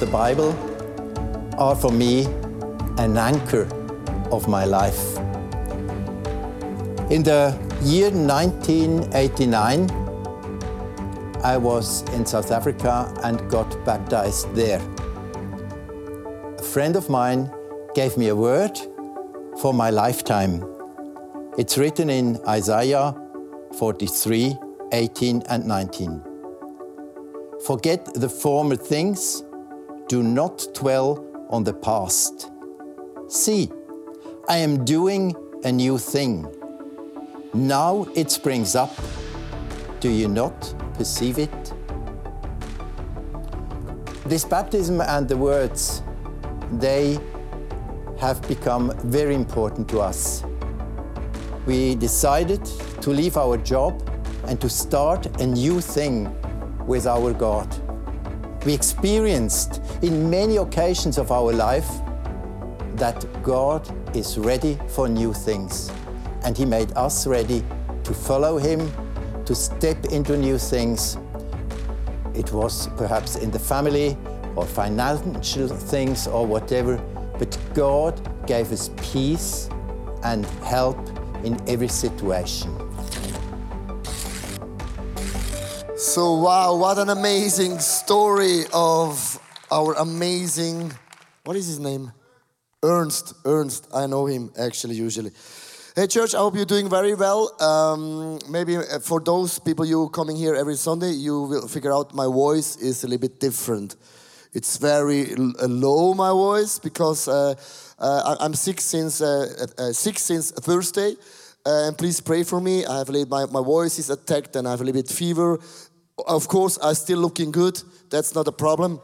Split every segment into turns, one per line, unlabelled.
the Bible are for me an anchor of my life. In the year 1989, I was in South Africa and got baptized there. A friend of mine gave me a word for my lifetime. It's written in Isaiah 43 18 and 19. Forget the former things, do not dwell on the past. See, I am doing a new thing. Now it springs up. Do you not perceive it? This baptism and the words, they have become very important to us. We decided to leave our job and to start a new thing with our God. We experienced in many occasions of our life that God is ready for new things. And He made us ready to follow Him, to step into new things. It was perhaps in the family or financial things or whatever, but God gave us peace and help in every situation.
So, wow, what an amazing story of our amazing, what is his name? Ernst. Ernst. I know him actually, usually. Hey, church, I hope you're doing very well. Um, maybe uh, for those people you coming here every Sunday, you will figure out my voice is a little bit different. It's very uh, low, my voice, because uh, uh, I'm sick since, uh, uh, sick since Thursday. and please pray for me. I have a little, my, my voice is attacked and I have a little bit fever. Of course, I'm still looking good. That's not a problem.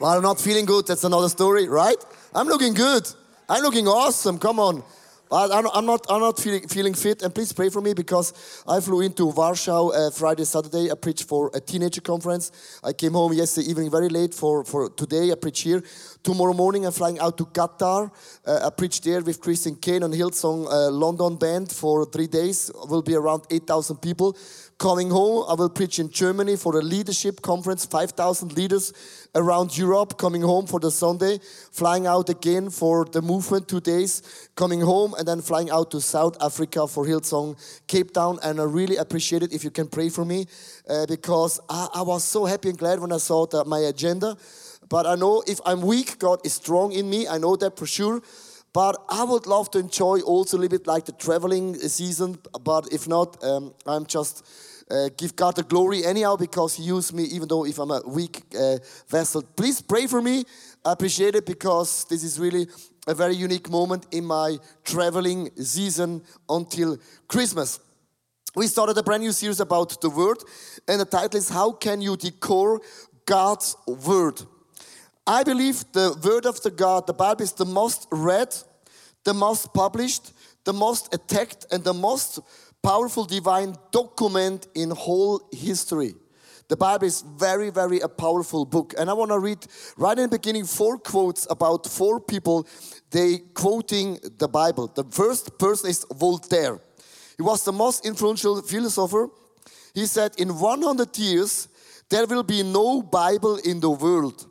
Well, I'm not feeling good. That's another story, right? I'm looking good. I'm looking awesome. Come on. But I'm not, I'm not feeling, feeling fit, and please pray for me because I flew into Warsaw uh, Friday, Saturday. I preached for a teenager conference. I came home yesterday evening very late for, for today. I preach here. Tomorrow morning, I'm flying out to Qatar. Uh, I preach there with Christine Caine and Hillsong uh, London Band for three days. Will be around 8,000 people. Coming home, I will preach in Germany for a leadership conference, 5,000 leaders around Europe. Coming home for the Sunday, flying out again for the movement, two days. Coming home and then flying out to South Africa for Hillsong, Cape Town. And I really appreciate it if you can pray for me uh, because I, I, was so happy and glad when I saw the, my agenda. But I know if I'm weak, God is strong in me. I know that for sure. But I would love to enjoy also a little bit like the traveling season. But if not, um, I'm just uh, give God the glory anyhow because He used me, even though if I'm a weak uh, vessel. Please pray for me. I appreciate it because this is really a very unique moment in my traveling season until Christmas. We started a brand new series about the Word, and the title is How Can You Decode God's Word? I believe the Word of the God, the Bible, is the most read, the most published, the most attacked, and the most powerful divine document in whole history. The Bible is very, very a powerful book. And I want to read right in the beginning four quotes about four people they quoting the Bible. The first person is Voltaire. He was the most influential philosopher. He said, In 100 years, there will be no Bible in the world.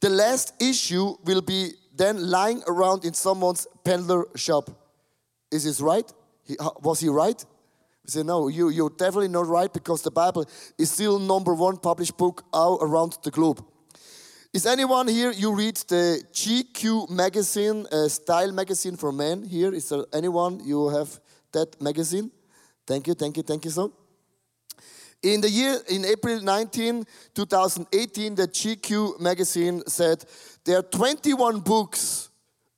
The last issue will be then lying around in someone's peddler shop. Is this right? He, uh, was he right? We say, no, you, you're definitely not right because the Bible is still number one published book all around the globe. Is anyone here, you read the GQ magazine, uh, style magazine for men here? Is there anyone, you have that magazine? Thank you, thank you, thank you so. In the year, in April 19, 2018, the GQ magazine said there are 21 books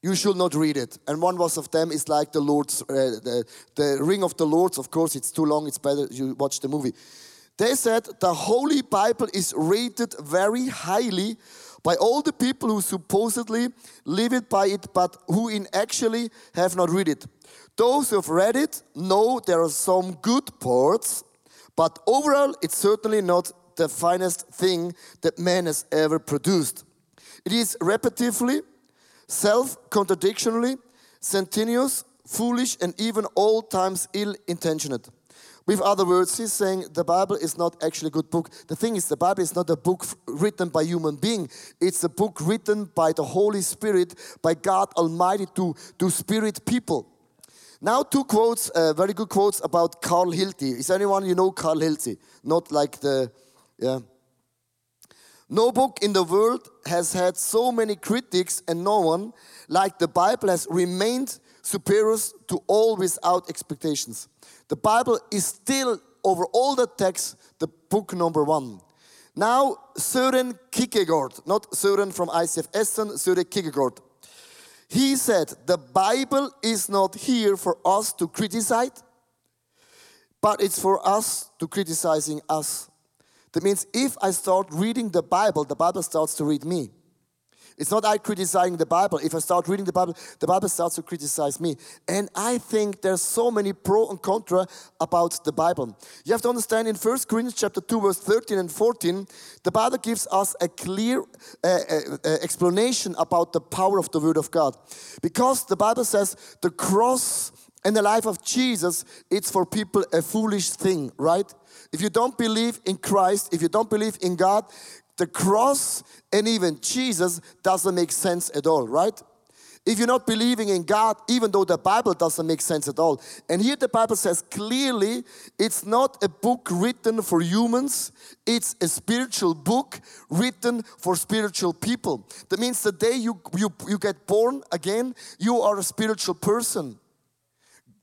you should not read it. And one was of them is like the Lord's, uh, the, the Ring of the Lords. Of course, it's too long. It's better you watch the movie. They said the Holy Bible is rated very highly by all the people who supposedly live it by it, but who in actually have not read it. Those who have read it know there are some good parts, but overall, it's certainly not the finest thing that man has ever produced. It is repetitively self contradictionally, sententious, foolish, and even all times ill intentioned. With other words, he's saying the Bible is not actually a good book. The thing is, the Bible is not a book written by human being. It's a book written by the Holy Spirit, by God Almighty to, to spirit people. Now, two quotes, uh, very good quotes about Carl Hilty. Is anyone you know Carl Hilty? Not like the, yeah. No book in the world has had so many critics, and no one, like the Bible, has remained superior to all without expectations. The Bible is still, over all the texts, the book number one. Now, Søren Kierkegaard, not Søren from ICF Essen, Søren Kierkegaard. He said, The Bible is not here for us to criticize, but it's for us to criticizing us. That means if I start reading the Bible, the Bible starts to read me. It's not I criticizing the Bible. If I start reading the Bible, the Bible starts to criticize me. And I think there's so many pro and contra about the Bible. You have to understand in 1 Corinthians chapter 2 verse 13 and 14, the Bible gives us a clear uh, uh, uh, explanation about the power of the word of God. Because the Bible says the cross and the life of Jesus, it's for people a foolish thing, right? If you don't believe in Christ, if you don't believe in God, the cross and even Jesus doesn't make sense at all, right? If you're not believing in God, even though the Bible doesn't make sense at all. And here the Bible says clearly it's not a book written for humans, it's a spiritual book written for spiritual people. That means the day you, you, you get born again, you are a spiritual person.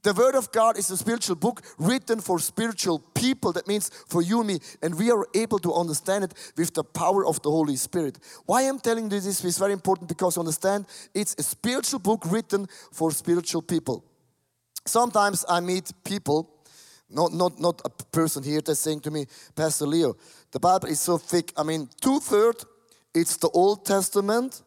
The Word of God is a spiritual book written for spiritual people. That means for you and me. And we are able to understand it with the power of the Holy Spirit. Why I'm telling you this is very important because understand it's a spiritual book written for spiritual people. Sometimes I meet people, not, not, not a person here that's saying to me, Pastor Leo, the Bible is so thick. I mean, two thirds, it's the Old Testament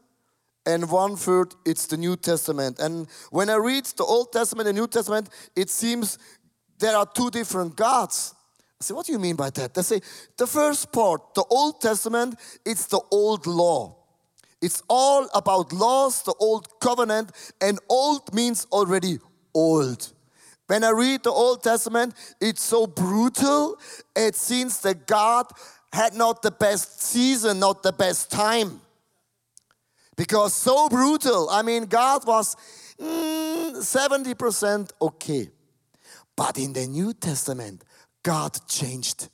and one third it's the New Testament. And when I read the Old Testament and New Testament, it seems there are two different gods. I say, what do you mean by that? They say the first part, the Old Testament, it's the old law. It's all about laws, the old covenant, and old means already old. When I read the Old Testament, it's so brutal. It seems that God had not the best season, not the best time because so brutal. I mean, God was mm, 70% okay. But in the New Testament, God changed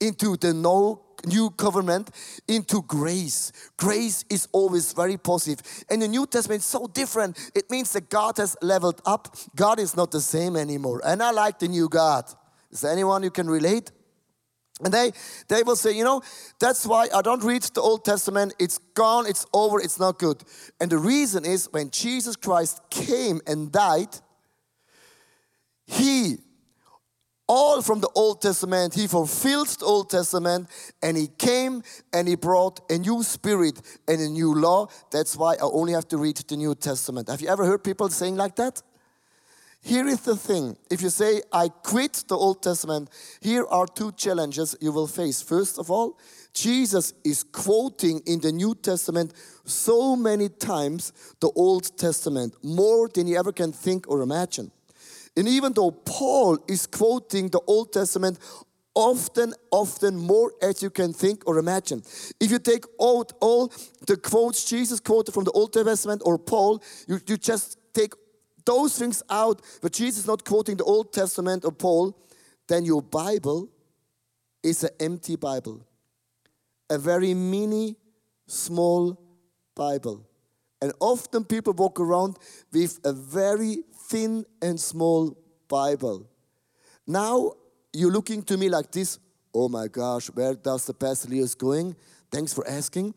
into the no new covenant into grace. Grace is always very positive. And the New Testament is so different. It means that God has leveled up. God is not the same anymore. And I like the new God. Is there anyone who can relate? And they, they will say, you know, that's why I don't read the Old Testament. It's gone, it's over, it's not good. And the reason is when Jesus Christ came and died, he, all from the Old Testament, he fulfilled the Old Testament and he came and he brought a new spirit and a new law. That's why I only have to read the New Testament. Have you ever heard people saying like that? Here is the thing if you say, I quit the Old Testament, here are two challenges you will face. First of all, Jesus is quoting in the New Testament so many times the Old Testament, more than you ever can think or imagine. And even though Paul is quoting the Old Testament often, often more as you can think or imagine. If you take out all the quotes Jesus quoted from the Old Testament or Paul, you, you just take those things out, but Jesus is not quoting the Old Testament or Paul, then your Bible is an empty Bible. A very mini, small Bible. And often people walk around with a very thin and small Bible. Now you're looking to me like this oh my gosh, where does the Pastor Leo's going? Thanks for asking.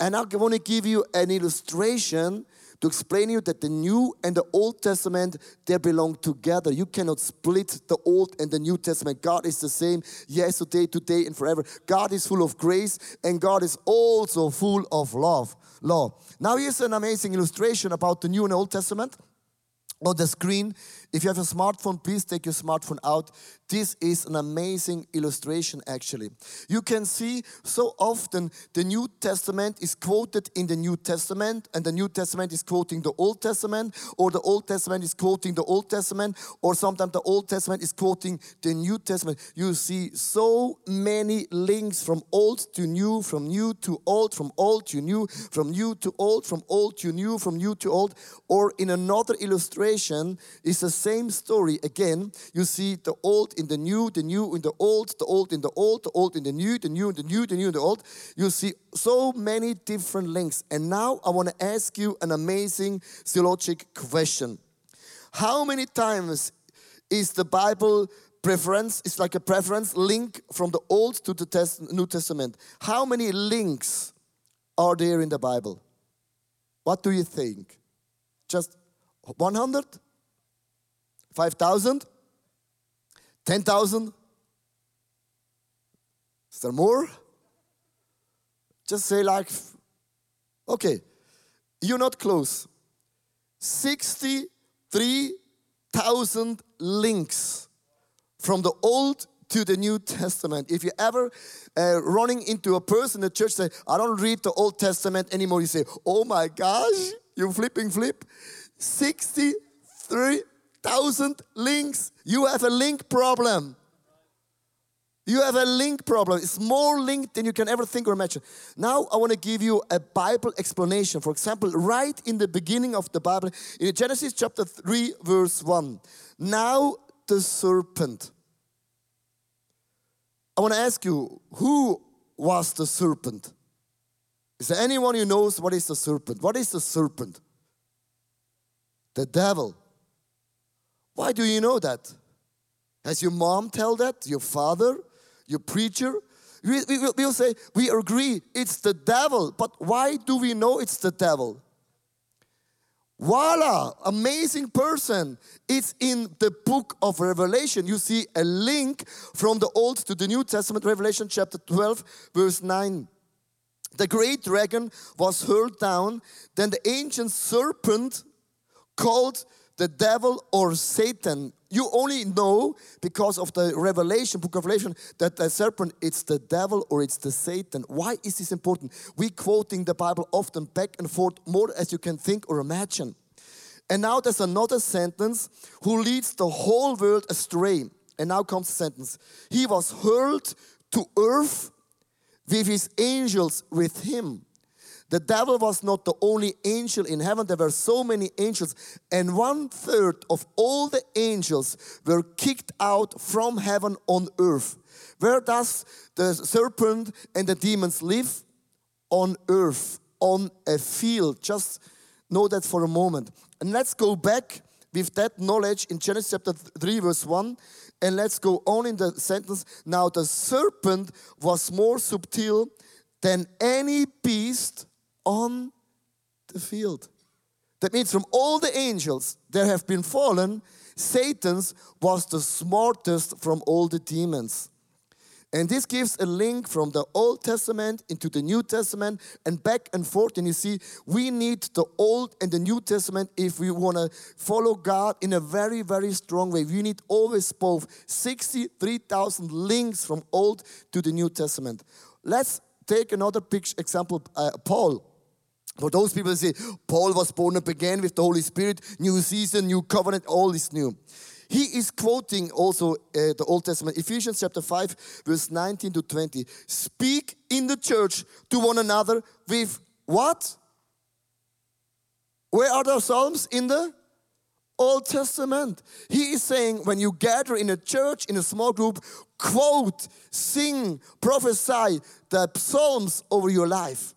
And I want to give you an illustration to explain you that the New and the Old Testament they belong together. You cannot split the Old and the New Testament. God is the same yesterday, today, and forever. God is full of grace, and God is also full of love. Law. Now here's an amazing illustration about the New and Old Testament. on the screen. If you have a smartphone, please take your smartphone out. This is an amazing illustration, actually. You can see so often the New Testament is quoted in the New Testament, and the New Testament is quoting the Old Testament, or the Old Testament is quoting the Old Testament, or sometimes the Old Testament is quoting the New Testament. You see so many links from old to new, from new to old, from old to new, from new to old, from old to new, from new to old, or in another illustration, is the same story again. You see the old in the new, the new in the old, the old in the old, the old in the new, the new in the new, the new in the old. You see so many different links. And now I want to ask you an amazing theologic question. How many times is the Bible preference, it's like a preference link from the Old to the Test, New Testament? How many links are there in the Bible? What do you think? Just 100? 5,000? 10,000? Is there more? Just say, like, okay, you're not close. 63,000 links from the Old to the New Testament. If you ever uh, running into a person in the church say, I don't read the Old Testament anymore, you say, oh my gosh, you flipping flip. 63,000 links. You have a link problem. You have a link problem. It's more linked than you can ever think or imagine. Now, I want to give you a Bible explanation. For example, right in the beginning of the Bible, in Genesis chapter 3, verse 1. Now, the serpent. I want to ask you, who was the serpent? Is there anyone who knows what is the serpent? What is the serpent? The devil. Why do you know that? Has your mom tell that? Your father? Your preacher? We, we, we'll say, we agree, it's the devil. But why do we know it's the devil? Voila, amazing person. It's in the book of Revelation. You see a link from the Old to the New Testament, Revelation chapter 12, verse 9. The great dragon was hurled down, then the ancient serpent called the devil or Satan. You only know because of the Revelation, book of Revelation, that the serpent, it's the devil or it's the Satan. Why is this important? We quoting the Bible often back and forth more as you can think or imagine. And now there's another sentence who leads the whole world astray. And now comes the sentence. He was hurled to earth with his angels with him. The devil was not the only angel in heaven, there were so many angels, and one third of all the angels were kicked out from heaven on earth. Where does the serpent and the demons live? On earth, on a field. Just know that for a moment. And let's go back with that knowledge in Genesis chapter 3, verse 1. And let's go on in the sentence. Now, the serpent was more subtle than any beast on the field. That means from all the angels that have been fallen, Satan's was the smartest from all the demons. And this gives a link from the Old Testament into the New Testament and back and forth. And you see, we need the Old and the New Testament if we want to follow God in a very, very strong way. We need always both 63,000 links from Old to the New Testament. Let's take another picture, example uh, Paul. For those people say, Paul was born up again with the Holy Spirit, new season, new covenant, all is new. He is quoting also uh, the Old Testament, Ephesians chapter 5, verse 19 to 20. Speak in the church to one another with what? Where are the Psalms? In the Old Testament. He is saying when you gather in a church, in a small group, quote, sing, prophesy the Psalms over your life.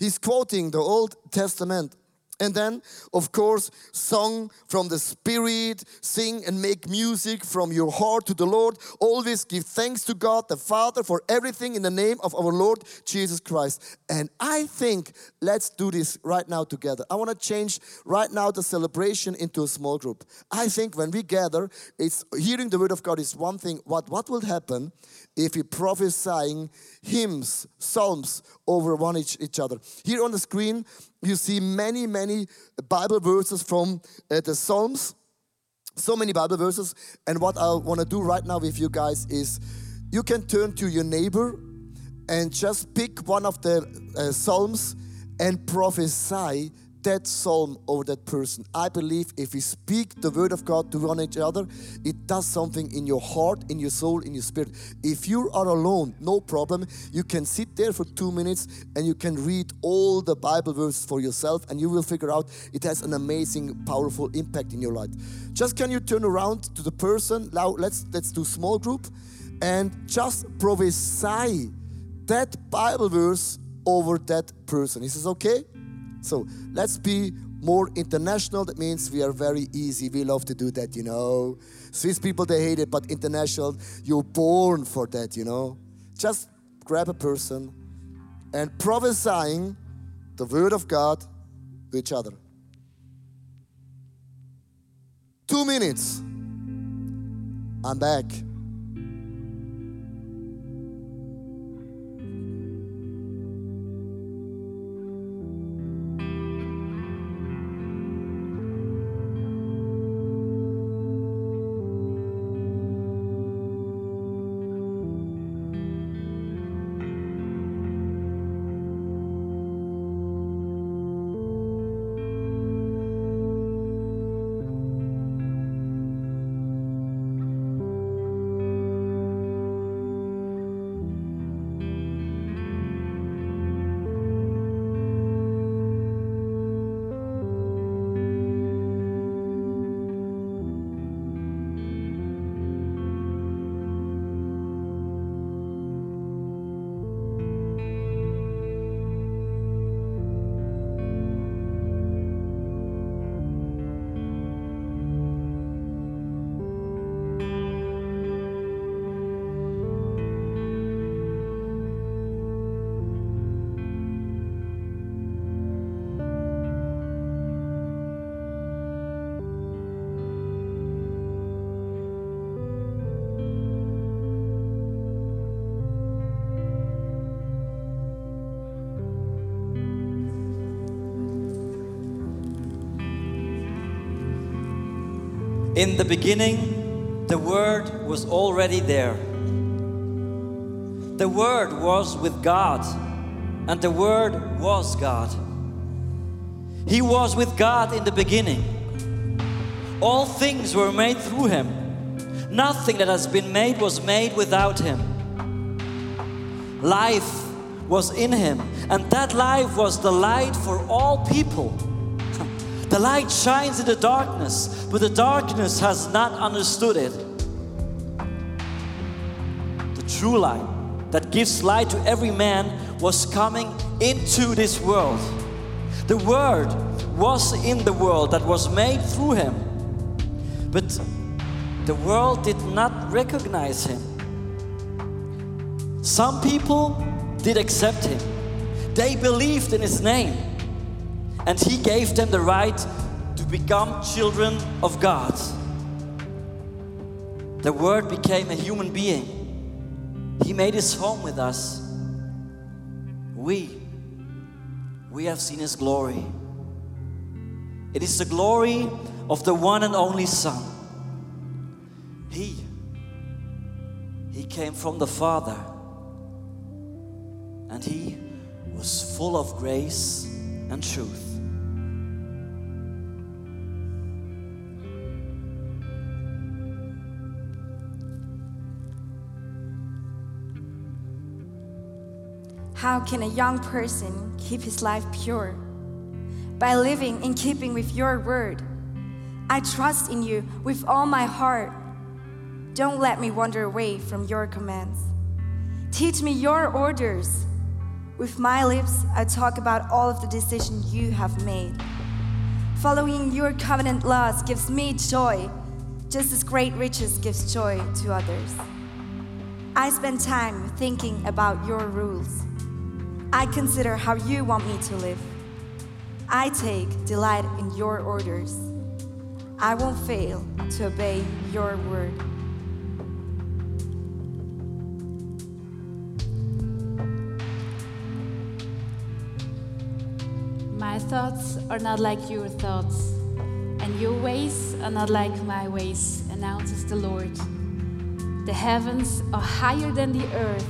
He's quoting the Old Testament. And then, of course, song from the Spirit, sing and make music from your heart to the Lord. Always give thanks to God the Father for everything in the name of our Lord Jesus Christ. And I think let's do this right now together. I want to change right now the celebration into a small group. I think when we gather, it's hearing the word of God is one thing. What, what will happen if we prophesying hymns, psalms over one each, each other? Here on the screen, you see many, many Bible verses from uh, the Psalms, so many Bible verses. And what I want to do right now with you guys is you can turn to your neighbor and just pick one of the uh, Psalms and prophesy that psalm over that person. I believe if we speak the word of God to one each other, it does something in your heart, in your soul, in your spirit. If you are alone, no problem. You can sit there for two minutes and you can read all the Bible verses for yourself, and you will figure out it has an amazing, powerful impact in your life. Just can you turn around to the person? Now let's let's do small group and just prophesy that Bible verse over that person. Is this okay? So let's be more international. That means we are very easy. We love to do that, you know. Swiss people, they hate it, but international, you're born for that, you know. Just grab a person and prophesying the word of God to each other. Two minutes. I'm back.
In the beginning, the Word was already there. The Word was with God, and the Word was God. He was with God in the beginning. All things were made through Him. Nothing that has been made was made without Him. Life was in Him, and that life was the light for all people. The light shines in the darkness, but the darkness has not understood it. The true light that gives light to every man was coming into this world. The Word was in the world that was made through Him, but the world did not recognize Him. Some people did accept Him, they believed in His name and He gave them the right to become children of God. The Word became a human being. He made His home with us. We, we have seen His glory. It is the glory of the one and only Son. He, He came from the Father, and He was full of grace and truth.
How can a young person keep his life pure? By living in keeping with your word. I trust in you with all my heart. Don't let me wander away from your commands. Teach me your orders. With my lips, I talk about all of the decisions you have made. Following your covenant laws gives me joy, just as great riches gives joy to others. I spend time thinking about your rules. I consider how you want me to live. I take delight in your orders. I won't fail to obey your word.
My thoughts are not like your thoughts, and your ways are not like my ways, announces the Lord. The heavens are higher than the earth,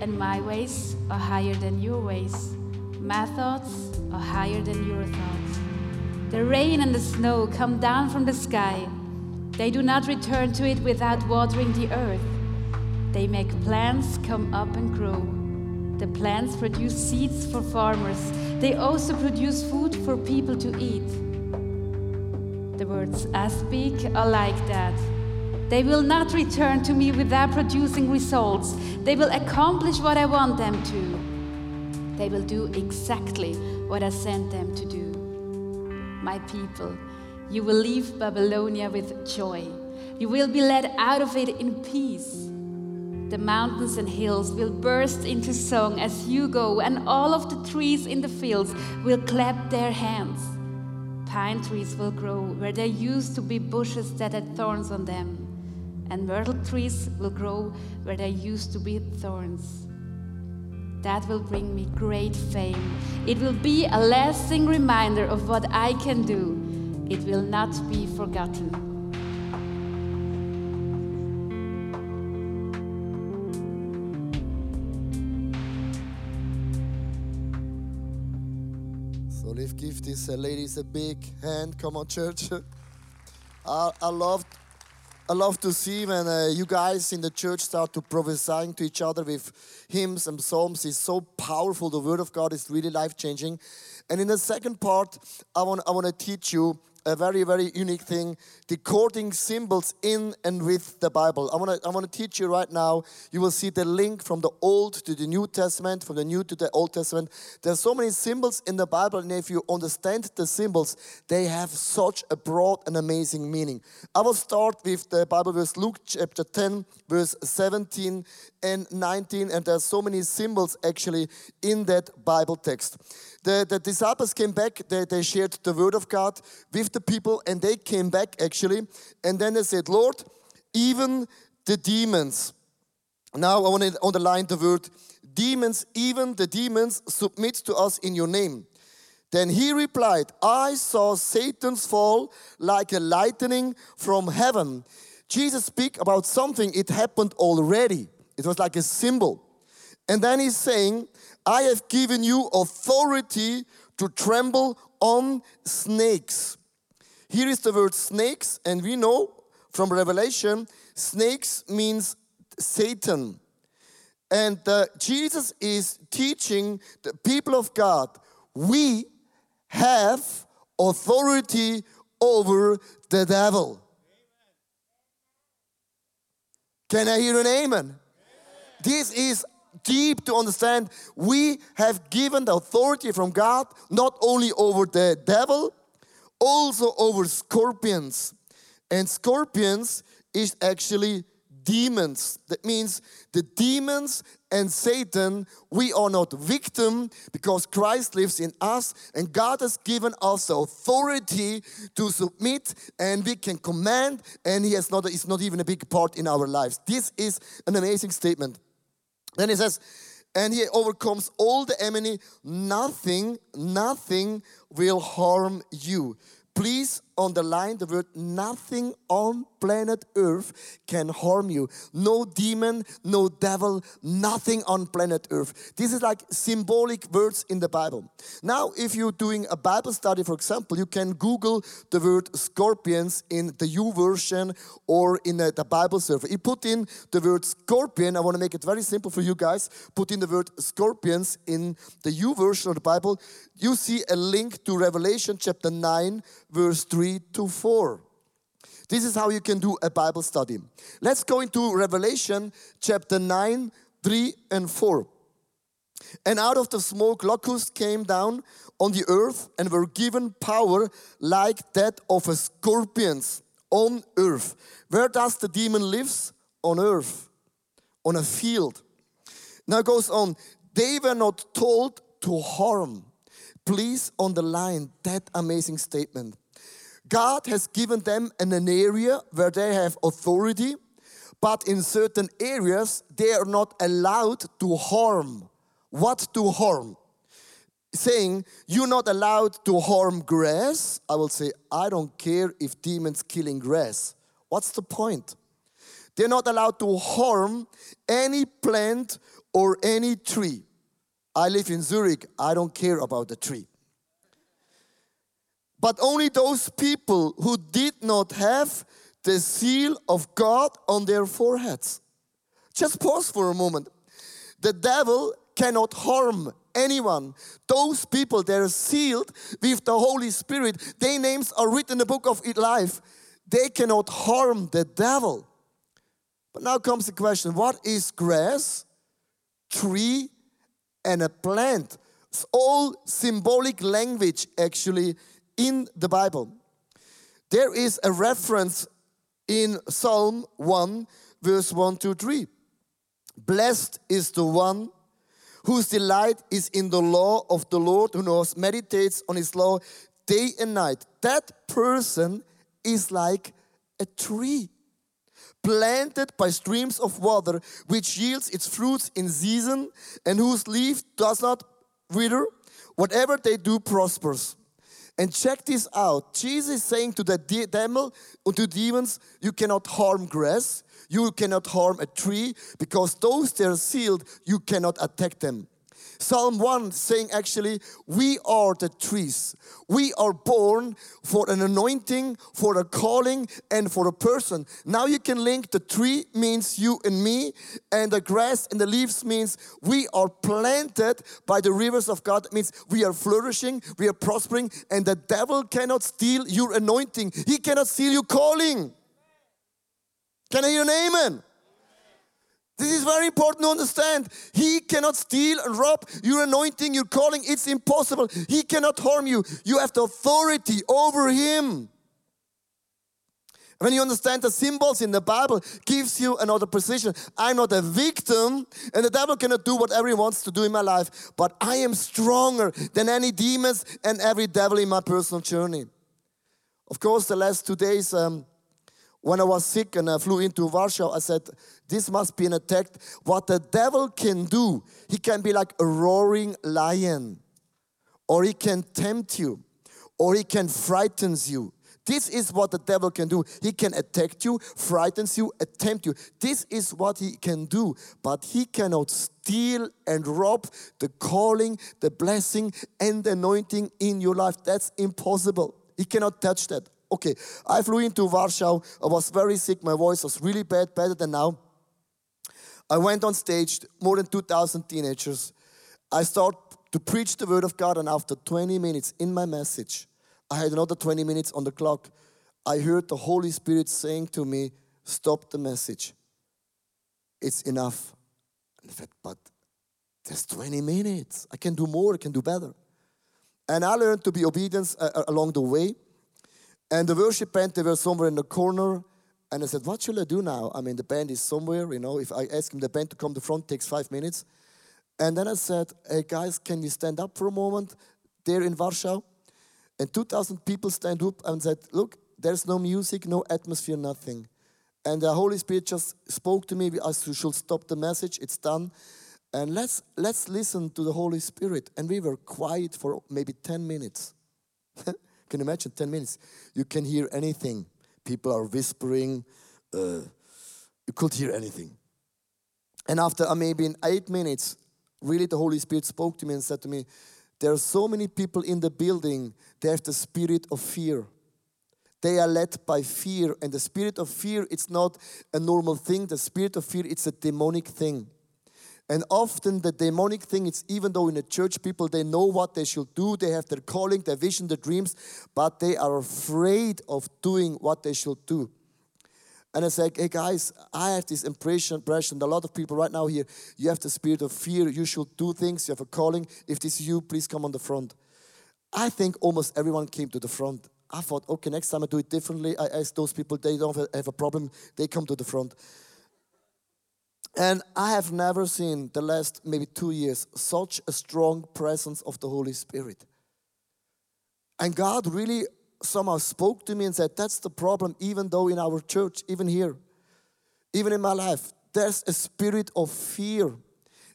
and my ways are higher than your ways. My thoughts are higher than your thoughts. The rain and the snow come down from the sky. They do not return to it without watering the earth. They make plants come up and grow. The plants produce seeds for farmers. They also produce food for people to eat. The words I speak are like that. They will not return to me without producing results. They will accomplish what I want them to. They will do exactly what I sent them to do. My people, you will leave Babylonia with joy. You will be led out of it in peace. The mountains and hills will burst into song as you go, and all of the trees in the fields will clap their hands. Pine trees will grow where there used to be bushes that had thorns on them, and myrtle trees will grow where there used to be thorns. That will bring me great fame. It will be a lasting reminder of what I can do. It will not be forgotten.
So let's give uh, ladies a big hand. Come on, church. I, I love, I love to see when uh, you guys in the church start to prophesying to each other with hymns and psalms. It's so powerful. The Word of God is really life changing. And in the second part, I want, I want to teach you a very, very unique thing decoding symbols in and with the Bible. I want to I want to teach you right now. You will see the link from the Old to the New Testament, from the New to the Old Testament. There's so many symbols in the Bible, and if you understand the symbols, they have such a broad and amazing meaning. I will start with the Bible verse Luke chapter 10, verse 17 and 19, and there's so many symbols actually in that Bible text. The, the disciples came back, they, they shared the word of God with the people, and they came back actually, and then they said, Lord, even the demons. Now I want to underline the word demons, even the demons submit to us in your name. Then he replied, I saw Satan's fall like a lightning from heaven. Jesus speak about something, it happened already. It was like a symbol. And then he's saying, I have given you authority to tremble on snakes. Here is the word snakes, and we know from Revelation, snakes means Satan. And uh, Jesus is teaching the people of God, we have authority over the devil. Can I hear an amen? This is deep to understand. We have given the authority from God not only over the devil, also over scorpions. And scorpions is actually demons. That means the demons and Satan, we are not victim because Christ lives in us and God has given us the authority to submit and we can command and he has not, it's not even a big part in our lives. This is an amazing statement. Then he says, and he overcomes all the enemy, nothing, nothing will harm you. Please underline the line, the word nothing on planet earth can harm you. No demon no devil nothing on planet earth. This is like symbolic words in the bible. Now if you're doing a bible study for example you can google the word scorpions in the YouVersion or in the, the bible server. You put in the word scorpion i want to make it very simple for you guys. Put in the word scorpions in the YouVersion of the bible. You see a link to revelation chapter 9 verse 3 to 4. This is how you can do a Bible study. Let's go into Revelation chapter 9, 3 and 4. And out of the smoke, locusts came down on the earth and were given power like that of a scorpions on earth. Where does the demon lives? On earth, on a field. Now it goes on. They were not told to harm. Please underline that amazing statement. God has given them an, an area where they have authority, but in certain areas they are not allowed to harm. What to harm? saying, You're not allowed to harm grass, I will say, I don't care if demons killing grass. What's the point? They're not allowed to harm any plant or any tree. I live in Zurich, I don't care about the tree. But only those people who did not have the seal of God on their foreheads. Just pause for a moment. The devil cannot harm anyone. Those people, they're sealed with the Holy Spirit. Their names are written in the book of life. They cannot harm the devil. But now comes the question what is grass, tree, and a plant? It's all symbolic language actually in the Bible. There is a reference in Psalm 1, verse 1 to 3. Blessed is the one whose delight is in the law of the Lord, who knows, meditates on his law day and night. That person is like a tree planted by streams of water, which yields its fruits in season, and whose leaf does not wither. Whatever they do prospers. And check this out. Jesus is saying to the devil, uh, to demons, you cannot harm grass, you cannot harm a tree, because those that are sealed, you cannot attack them. Psalm 1 saying actually, we are the trees. We are born for an anointing, for a calling, and for a person. Now you can link the tree means you and me, and the grass and the leaves means we are planted by the rivers of God. It means we are flourishing, we are prospering, and the devil cannot steal your anointing. He cannot steal your calling. Can I hear an amen? This is very important to understand. He cannot steal and rob your anointing, your calling. It's impossible. He cannot harm you. You have the authority over him. When you understand the symbols in the Bible, gives you another position. I'm not a victim, and the devil cannot do whatever he wants to do in my life, but I am stronger than any demons and every devil in my personal journey. Of course, the last two days, um, when I was sick and I flew into Warsaw, I said, This must be an attack. What the devil can do, he can be like a roaring lion, or he can tempt you, or he can frighten you. This is what the devil can do. He can attack you, frightens you, attempt you. This is what he can do. But he cannot steal and rob the calling, the blessing, and the anointing in your life. That's impossible. He cannot touch that. Okay, I flew into Warsaw. I was very sick. My voice was really bad, better than now. I went on stage, more than 2,000 teenagers. I started to preach the word of God, and after 20 minutes in my message, I had another 20 minutes on the clock. I heard the Holy Spirit saying to me, Stop the message. It's enough. And I said, But there's 20 minutes. I can do more, I can do better. And I learned to be obedient uh, along the way. And the worship band, they were somewhere in the corner. And I said, What should I do now? I mean, the band is somewhere, you know. If I ask him the band to come to front, takes five minutes. And then I said, Hey guys, can you stand up for a moment there in Warsaw? And 2,000 people stand up and said, Look, there's no music, no atmosphere, nothing. And the Holy Spirit just spoke to me you should stop the message, it's done. And let's let's listen to the Holy Spirit. And we were quiet for maybe 10 minutes. Can imagine 10 minutes? You can hear anything. People are whispering. Uh, you could hear anything. And after uh, maybe in eight minutes, really the Holy Spirit spoke to me and said to me, There are so many people in the building, they have the spirit of fear. They are led by fear, and the spirit of fear, it's not a normal thing. The spirit of fear, it's a demonic thing. And often the demonic thing is even though in the church people they know what they should do, they have their calling, their vision, their dreams, but they are afraid of doing what they should do. And I say, hey guys, I have this impression, impression. A lot of people right now here, you have the spirit of fear. You should do things. You have a calling. If this is you, please come on the front. I think almost everyone came to the front. I thought, okay, next time I do it differently. I ask those people, they don't have a problem. They come to the front. And I have never seen the last maybe two years such a strong presence of the Holy Spirit. And God really somehow spoke to me and said, That's the problem, even though in our church, even here, even in my life, there's a spirit of fear.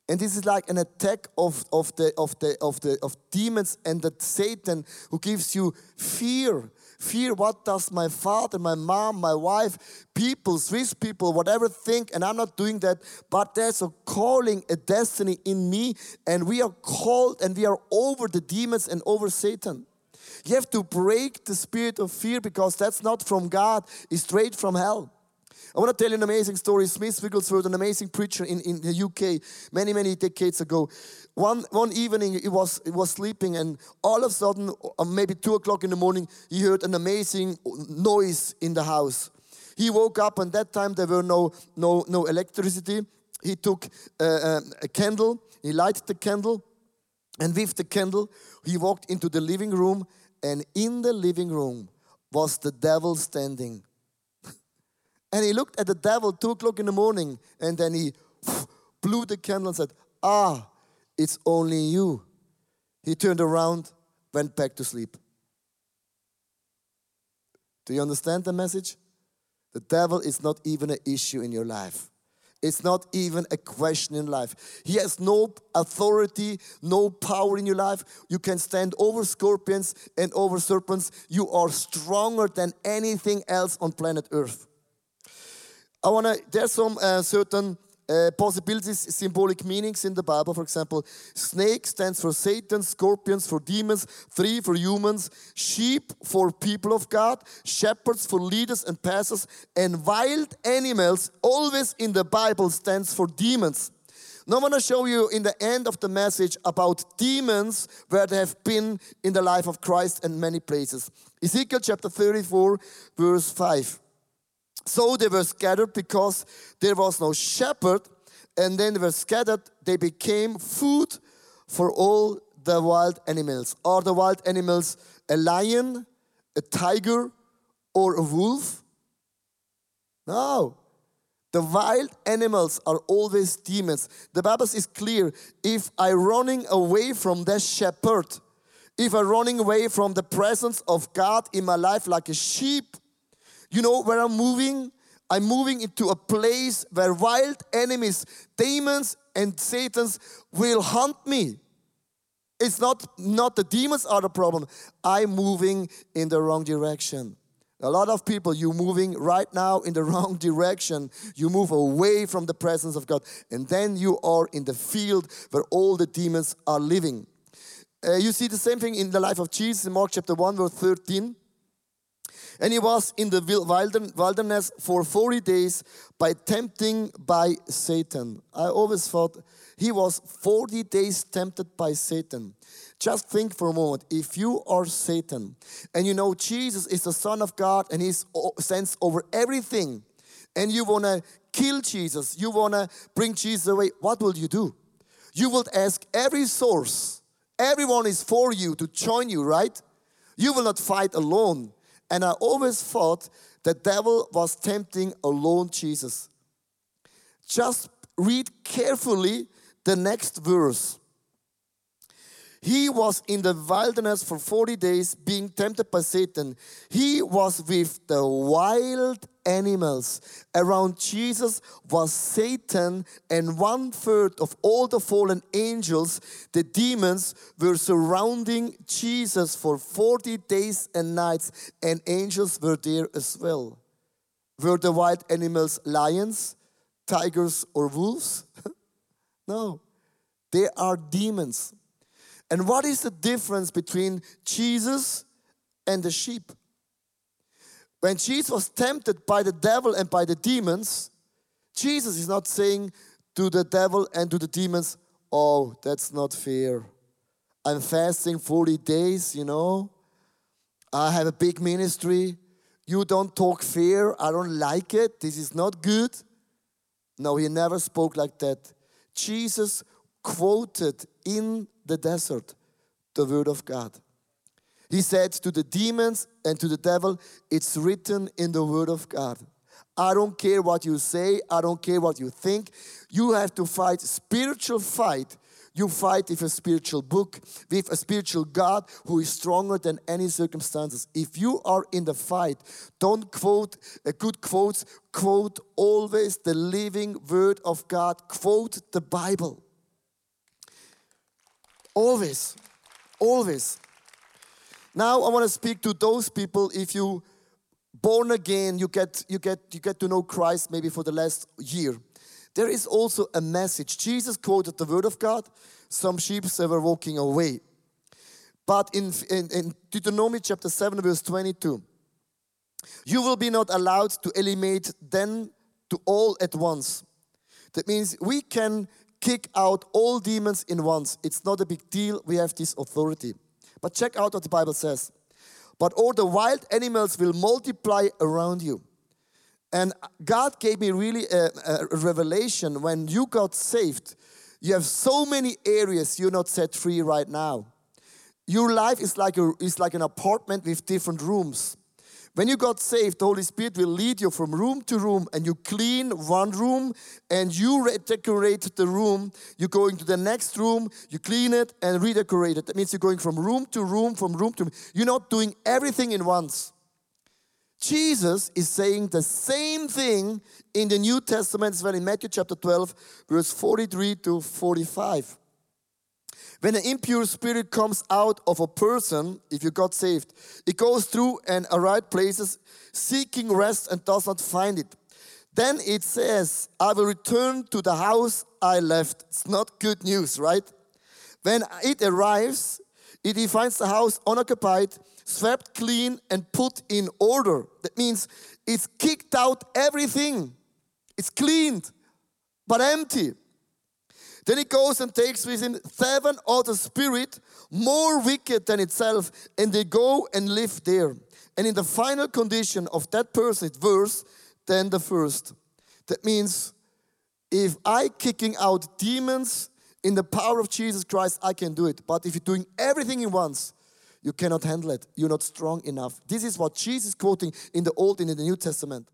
And this is like an attack of, of, the, of, the, of, the, of demons and that Satan who gives you fear. Fear, what does my father, my mom, my wife, people, Swiss people, whatever think, and I'm not doing that. But there's a calling, a destiny in me, and we are called and we are over the demons and over Satan. You have to break the spirit of fear because that's not from God, it's straight from hell. I want to tell you an amazing story. Smith Wigglesworth, an amazing preacher in, in the UK many, many decades ago. One, one evening, he was, he was sleeping, and all of a sudden, uh, maybe two o'clock in the morning, he heard an amazing noise in the house. He woke up, and that time there were no, no, no electricity. He took uh, uh, a candle, he lighted the candle, and with the candle, he walked into the living room, and in the living room was the devil standing and he looked at the devil two o'clock in the morning and then he blew the candle and said, Ah, it's only you. He turned around, went back to sleep. Do you understand the message? The devil is not even an issue in your life. It's not even a question in life. He has no authority, no power in your life. You can stand over scorpions and over serpents. You are stronger than anything else on planet Earth. I want to, there's some uh, certain uh, possibilities, symbolic meanings in the Bible. For example, snake stands for Satan, scorpions for demons, three for humans, sheep for people of God, shepherds for leaders and pastors, and wild animals, always in the Bible, stands for demons. Now I want to show you in the end of the message about demons where they have been in the life of Christ in many places. Ezekiel chapter 34, verse 5. So they were scattered because there was no shepherd, and then they were scattered, they became food for all the wild animals. Are the wild animals a lion, a tiger, or a wolf? No. The wild animals are always demons. The Bible is clear. If I running away from the shepherd, if I'm running away from the presence of God in my life like a sheep, you know where I'm moving? I'm moving into a place where wild enemies, demons, and Satans will hunt me. It's not, not the demons are the problem. I'm moving in the wrong direction. A lot of people, you're moving right now in the wrong direction. You move away from the presence of God. And then you are in the field where all the demons are living. Uh, you see the same thing in the life of Jesus in Mark chapter 1, verse 13. And he was in the wilderness for 40 days by tempting by Satan. I always thought he was 40 days tempted by Satan. Just think for a moment if you are Satan and you know Jesus is the Son of God and he's sends over everything, and you want to kill Jesus, you want to bring Jesus away, what will you do? You will ask every source, everyone is for you to join you, right? You will not fight alone. And I always thought the devil was tempting alone Jesus. Just read carefully the next verse. He was in the wilderness for 40 days being tempted by Satan. He was with the wild animals. Around Jesus was Satan, and one third of all the fallen angels, the demons, were surrounding Jesus for 40 days and nights, and angels were there as well. Were the wild animals lions, tigers, or wolves? no, they are demons. And what is the difference between Jesus and the sheep? When Jesus was tempted by the devil and by the demons, Jesus is not saying to the devil and to the demons, Oh, that's not fair. I'm fasting 40 days, you know. I have a big ministry. You don't talk fair. I don't like it. This is not good. No, he never spoke like that. Jesus quoted in the desert the word of God. He said to the demons and to the devil, It's written in the word of God. I don't care what you say, I don't care what you think. You have to fight spiritual fight. You fight with a spiritual book, with a spiritual God who is stronger than any circumstances. If you are in the fight, don't quote a good quotes, quote always the living word of God, quote the Bible. Always. Always. Now I want to speak to those people if you born again, you get you get you get to know Christ maybe for the last year. There is also a message. Jesus quoted the word of God. Some sheep they were walking away. But in, in, in Deuteronomy chapter 7, verse 22, you will be not allowed to eliminate them to all at once. That means we can kick out all demons in once. It's not a big deal. We have this authority. But check out what the Bible says. But all the wild animals will multiply around you. And God gave me really a, a revelation when you got saved. You have so many areas you're not set free right now. Your life is like, a, is like an apartment with different rooms. When you got saved, the Holy Spirit will lead you from room to room and you clean one room and you redecorate the room. You go into the next room, you clean it and redecorate it. That means you're going from room to room, from room to room. You're not doing everything in once. Jesus is saying the same thing in the New Testament as well in Matthew chapter 12, verse 43 to 45. When an impure spirit comes out of a person, if you got saved, it goes through and arrives places seeking rest and does not find it. Then it says, I will return to the house I left. It's not good news, right? When it arrives, it finds the house unoccupied, swept clean, and put in order. That means it's kicked out everything. It's cleaned, but empty. Then it goes and takes with him seven other spirits more wicked than itself, and they go and live there. And in the final condition of that person, it's worse than the first. That means if I kicking out demons in the power of Jesus Christ, I can do it. But if you're doing everything in once, you cannot handle it. You're not strong enough. This is what Jesus quoting in the Old and in the New Testament.